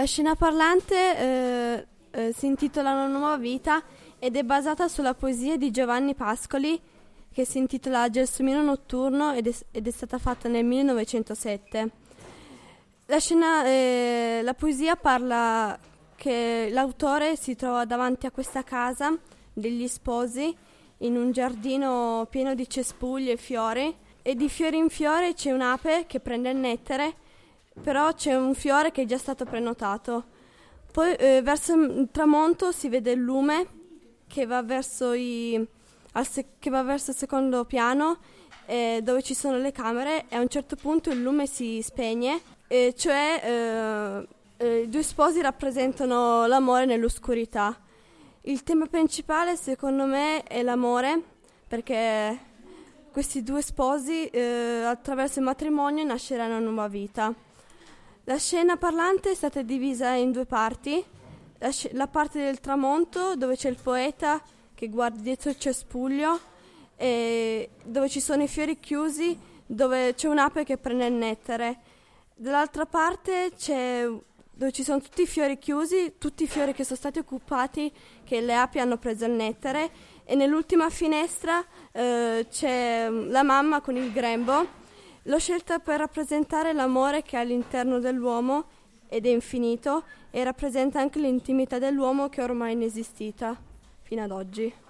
La scena parlante eh, eh, si intitola Una nuova vita ed è basata sulla poesia di Giovanni Pascoli che si intitola Gelsomino notturno ed è, ed è stata fatta nel 1907. La, scena, eh, la poesia parla che l'autore si trova davanti a questa casa degli sposi in un giardino pieno di cespugli e fiori e di fiore in fiore c'è un'ape che prende il nettere, però c'è un fiore che è già stato prenotato. Poi eh, verso il tramonto si vede il lume che va verso, i, se- che va verso il secondo piano eh, dove ci sono le camere e a un certo punto il lume si spegne, eh, cioè i due sposi rappresentano l'amore nell'oscurità. Il tema principale secondo me è l'amore perché questi due sposi eh, attraverso il matrimonio nasceranno una nuova vita. La scena parlante è stata divisa in due parti, la, sc- la parte del tramonto dove c'è il poeta che guarda dietro il cespuglio e dove ci sono i fiori chiusi, dove c'è un'ape che prende il nettere. Dall'altra parte c'è dove ci sono tutti i fiori chiusi, tutti i fiori che sono stati occupati, che le api hanno preso il nettere e nell'ultima finestra eh, c'è la mamma con il grembo. L'ho scelta per rappresentare l'amore che è all'interno dell'uomo ed è infinito e rappresenta anche l'intimità dell'uomo che è ormai inesistita fino ad oggi.